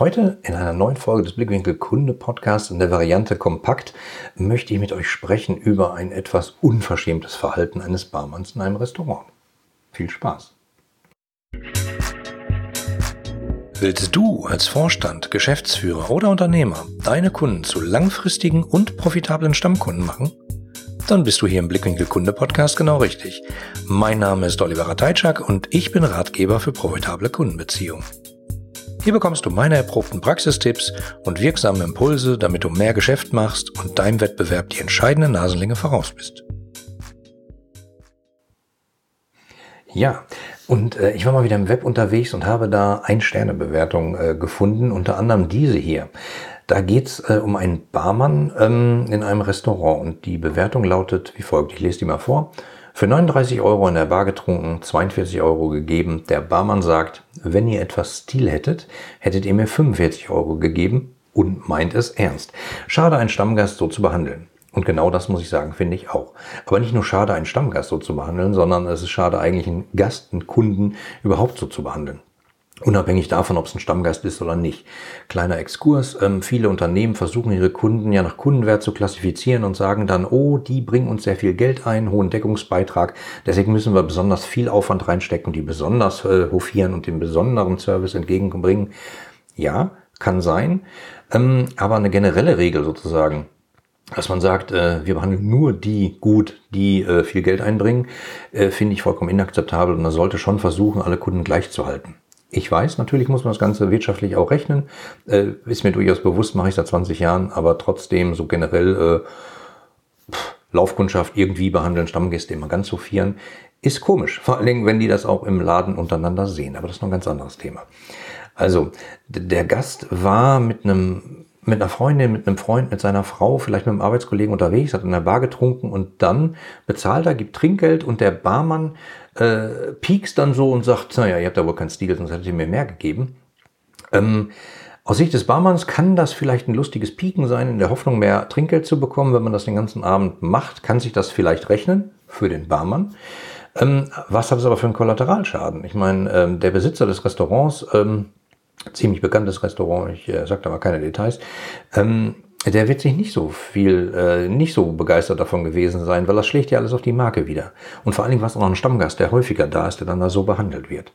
heute in einer neuen Folge des Blickwinkel Kunde Podcasts in der Variante Kompakt möchte ich mit euch sprechen über ein etwas unverschämtes Verhalten eines Barmanns in einem Restaurant. Viel Spaß! Willst du als Vorstand, Geschäftsführer oder Unternehmer deine Kunden zu langfristigen und profitablen Stammkunden machen? Dann bist du hier im Blickwinkel Kunde Podcast genau richtig. Mein Name ist Oliver Rateitschak und ich bin Ratgeber für profitable Kundenbeziehungen. Hier bekommst du meine erprobten Praxistipps und wirksame Impulse, damit du mehr Geschäft machst und deinem Wettbewerb die entscheidende Nasenlänge voraus bist. Ja, und äh, ich war mal wieder im Web unterwegs und habe da Ein-Sterne-Bewertungen äh, gefunden, unter anderem diese hier. Da geht's äh, um einen Barmann ähm, in einem Restaurant und die Bewertung lautet wie folgt. Ich lese die mal vor. Für 39 Euro in der Bar getrunken, 42 Euro gegeben. Der Barmann sagt, wenn ihr etwas Stil hättet, hättet ihr mir 45 Euro gegeben und meint es ernst. Schade, einen Stammgast so zu behandeln. Und genau das muss ich sagen, finde ich auch. Aber nicht nur schade, einen Stammgast so zu behandeln, sondern es ist schade, eigentlich einen Gast, einen Kunden überhaupt so zu behandeln. Unabhängig davon, ob es ein Stammgast ist oder nicht. Kleiner Exkurs. Ähm, viele Unternehmen versuchen ihre Kunden ja nach Kundenwert zu klassifizieren und sagen dann, oh, die bringen uns sehr viel Geld ein, hohen Deckungsbeitrag. Deswegen müssen wir besonders viel Aufwand reinstecken die besonders äh, hofieren und den besonderen Service entgegenbringen. Ja, kann sein. Ähm, aber eine generelle Regel sozusagen dass man sagt, äh, wir behandeln nur die gut, die äh, viel Geld einbringen, äh, finde ich vollkommen inakzeptabel und man sollte schon versuchen, alle Kunden gleich zu halten. Ich weiß, natürlich muss man das Ganze wirtschaftlich auch rechnen, äh, ist mir durchaus bewusst, mache ich seit 20 Jahren, aber trotzdem so generell äh, Laufkundschaft irgendwie behandeln, Stammgäste immer ganz so vieren, ist komisch. Vor allen Dingen, wenn die das auch im Laden untereinander sehen, aber das ist noch ein ganz anderes Thema. Also, der Gast war mit einem mit einer Freundin, mit einem Freund, mit seiner Frau, vielleicht mit einem Arbeitskollegen unterwegs, hat in der Bar getrunken und dann bezahlt er, gibt Trinkgeld und der Barmann äh, piekst dann so und sagt, naja, ihr habt da wohl keinen Stil, sonst hättet ihr mir mehr gegeben. Ähm, aus Sicht des Barmanns kann das vielleicht ein lustiges Pieken sein, in der Hoffnung, mehr Trinkgeld zu bekommen. Wenn man das den ganzen Abend macht, kann sich das vielleicht rechnen für den Barmann. Ähm, was hat es aber für einen Kollateralschaden? Ich meine, ähm, der Besitzer des Restaurants ähm, ziemlich bekanntes Restaurant, ich äh, sage da mal keine Details, ähm, der wird sich nicht so viel, äh, nicht so begeistert davon gewesen sein, weil das schlägt ja alles auf die Marke wieder. Und vor allen Dingen war es auch noch ein Stammgast, der häufiger da ist, der dann da so behandelt wird.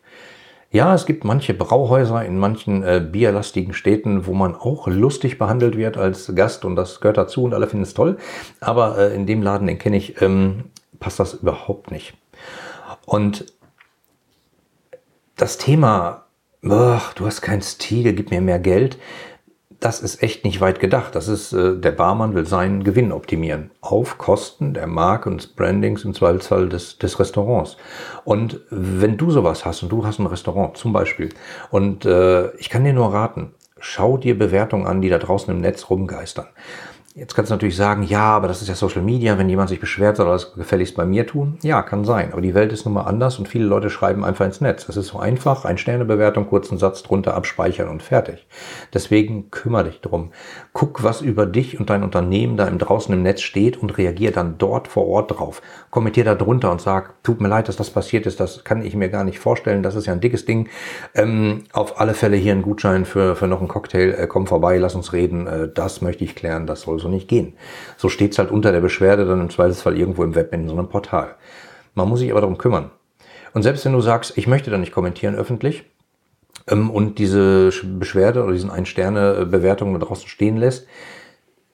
Ja, es gibt manche Brauhäuser in manchen äh, bierlastigen Städten, wo man auch lustig behandelt wird als Gast und das gehört dazu und alle finden es toll. Aber äh, in dem Laden, den kenne ich, ähm, passt das überhaupt nicht. Und das Thema ach, du hast keinen Stil, gib mir mehr Geld. Das ist echt nicht weit gedacht. Das ist, äh, der Barmann will seinen Gewinn optimieren. Auf Kosten der Marke und des Brandings, im Zweifelsfall des, des Restaurants. Und wenn du sowas hast und du hast ein Restaurant zum Beispiel, und äh, ich kann dir nur raten, schau dir Bewertungen an, die da draußen im Netz rumgeistern. Jetzt kannst du natürlich sagen, ja, aber das ist ja Social Media, wenn jemand sich beschwert, soll er das gefälligst bei mir tun. Ja, kann sein. Aber die Welt ist nun mal anders und viele Leute schreiben einfach ins Netz. Es ist so einfach, ein Sternebewertung, kurzen Satz drunter abspeichern und fertig. Deswegen kümmere dich drum. Guck, was über dich und dein Unternehmen da im draußen im Netz steht und reagier dann dort vor Ort drauf. Kommentier da drunter und sag, tut mir leid, dass das passiert ist, das kann ich mir gar nicht vorstellen, das ist ja ein dickes Ding. Ähm, auf alle Fälle hier ein Gutschein für, für noch einen Cocktail, äh, komm vorbei, lass uns reden, äh, das möchte ich klären, das soll so nicht gehen. So steht's halt unter der Beschwerde dann im Zweifelsfall irgendwo im Web in so einem Portal. Man muss sich aber darum kümmern. Und selbst wenn du sagst, ich möchte da nicht kommentieren öffentlich ähm, und diese Beschwerde oder diesen Ein-Sterne-Bewertung da draußen stehen lässt,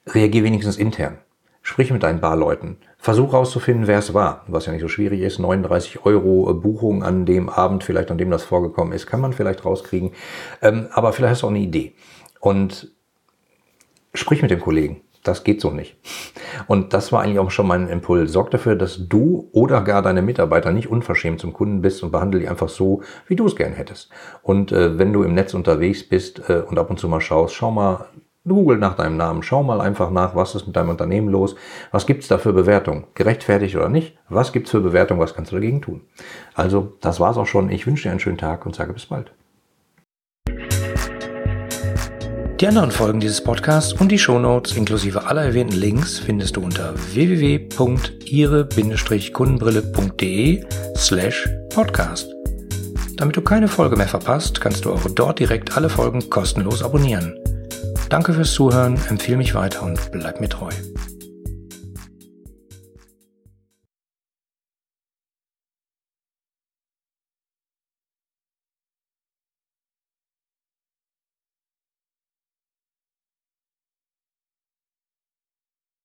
reagier wenigstens intern. Sprich mit deinen Barleuten. Versuch rauszufinden, wer es war, was ja nicht so schwierig ist. 39 Euro Buchung an dem Abend, vielleicht an dem das vorgekommen ist, kann man vielleicht rauskriegen. Ähm, aber vielleicht hast du auch eine Idee. Und sprich mit dem Kollegen. Das geht so nicht. Und das war eigentlich auch schon mein Impuls. Sorg dafür, dass du oder gar deine Mitarbeiter nicht unverschämt zum Kunden bist und behandle die einfach so, wie du es gern hättest. Und äh, wenn du im Netz unterwegs bist äh, und ab und zu mal schaust, schau mal, Google nach deinem Namen, schau mal einfach nach, was ist mit deinem Unternehmen los, was gibt's da für Bewertung, gerechtfertigt oder nicht, was gibt's für Bewertung, was kannst du dagegen tun. Also, das war's auch schon. Ich wünsche dir einen schönen Tag und sage bis bald. Die anderen Folgen dieses Podcasts und die Shownotes inklusive aller erwähnten Links findest du unter www.ihre-kundenbrille.de slash podcast. Damit du keine Folge mehr verpasst, kannst du auch dort direkt alle Folgen kostenlos abonnieren. Danke fürs Zuhören, empfehle mich weiter und bleib mir treu.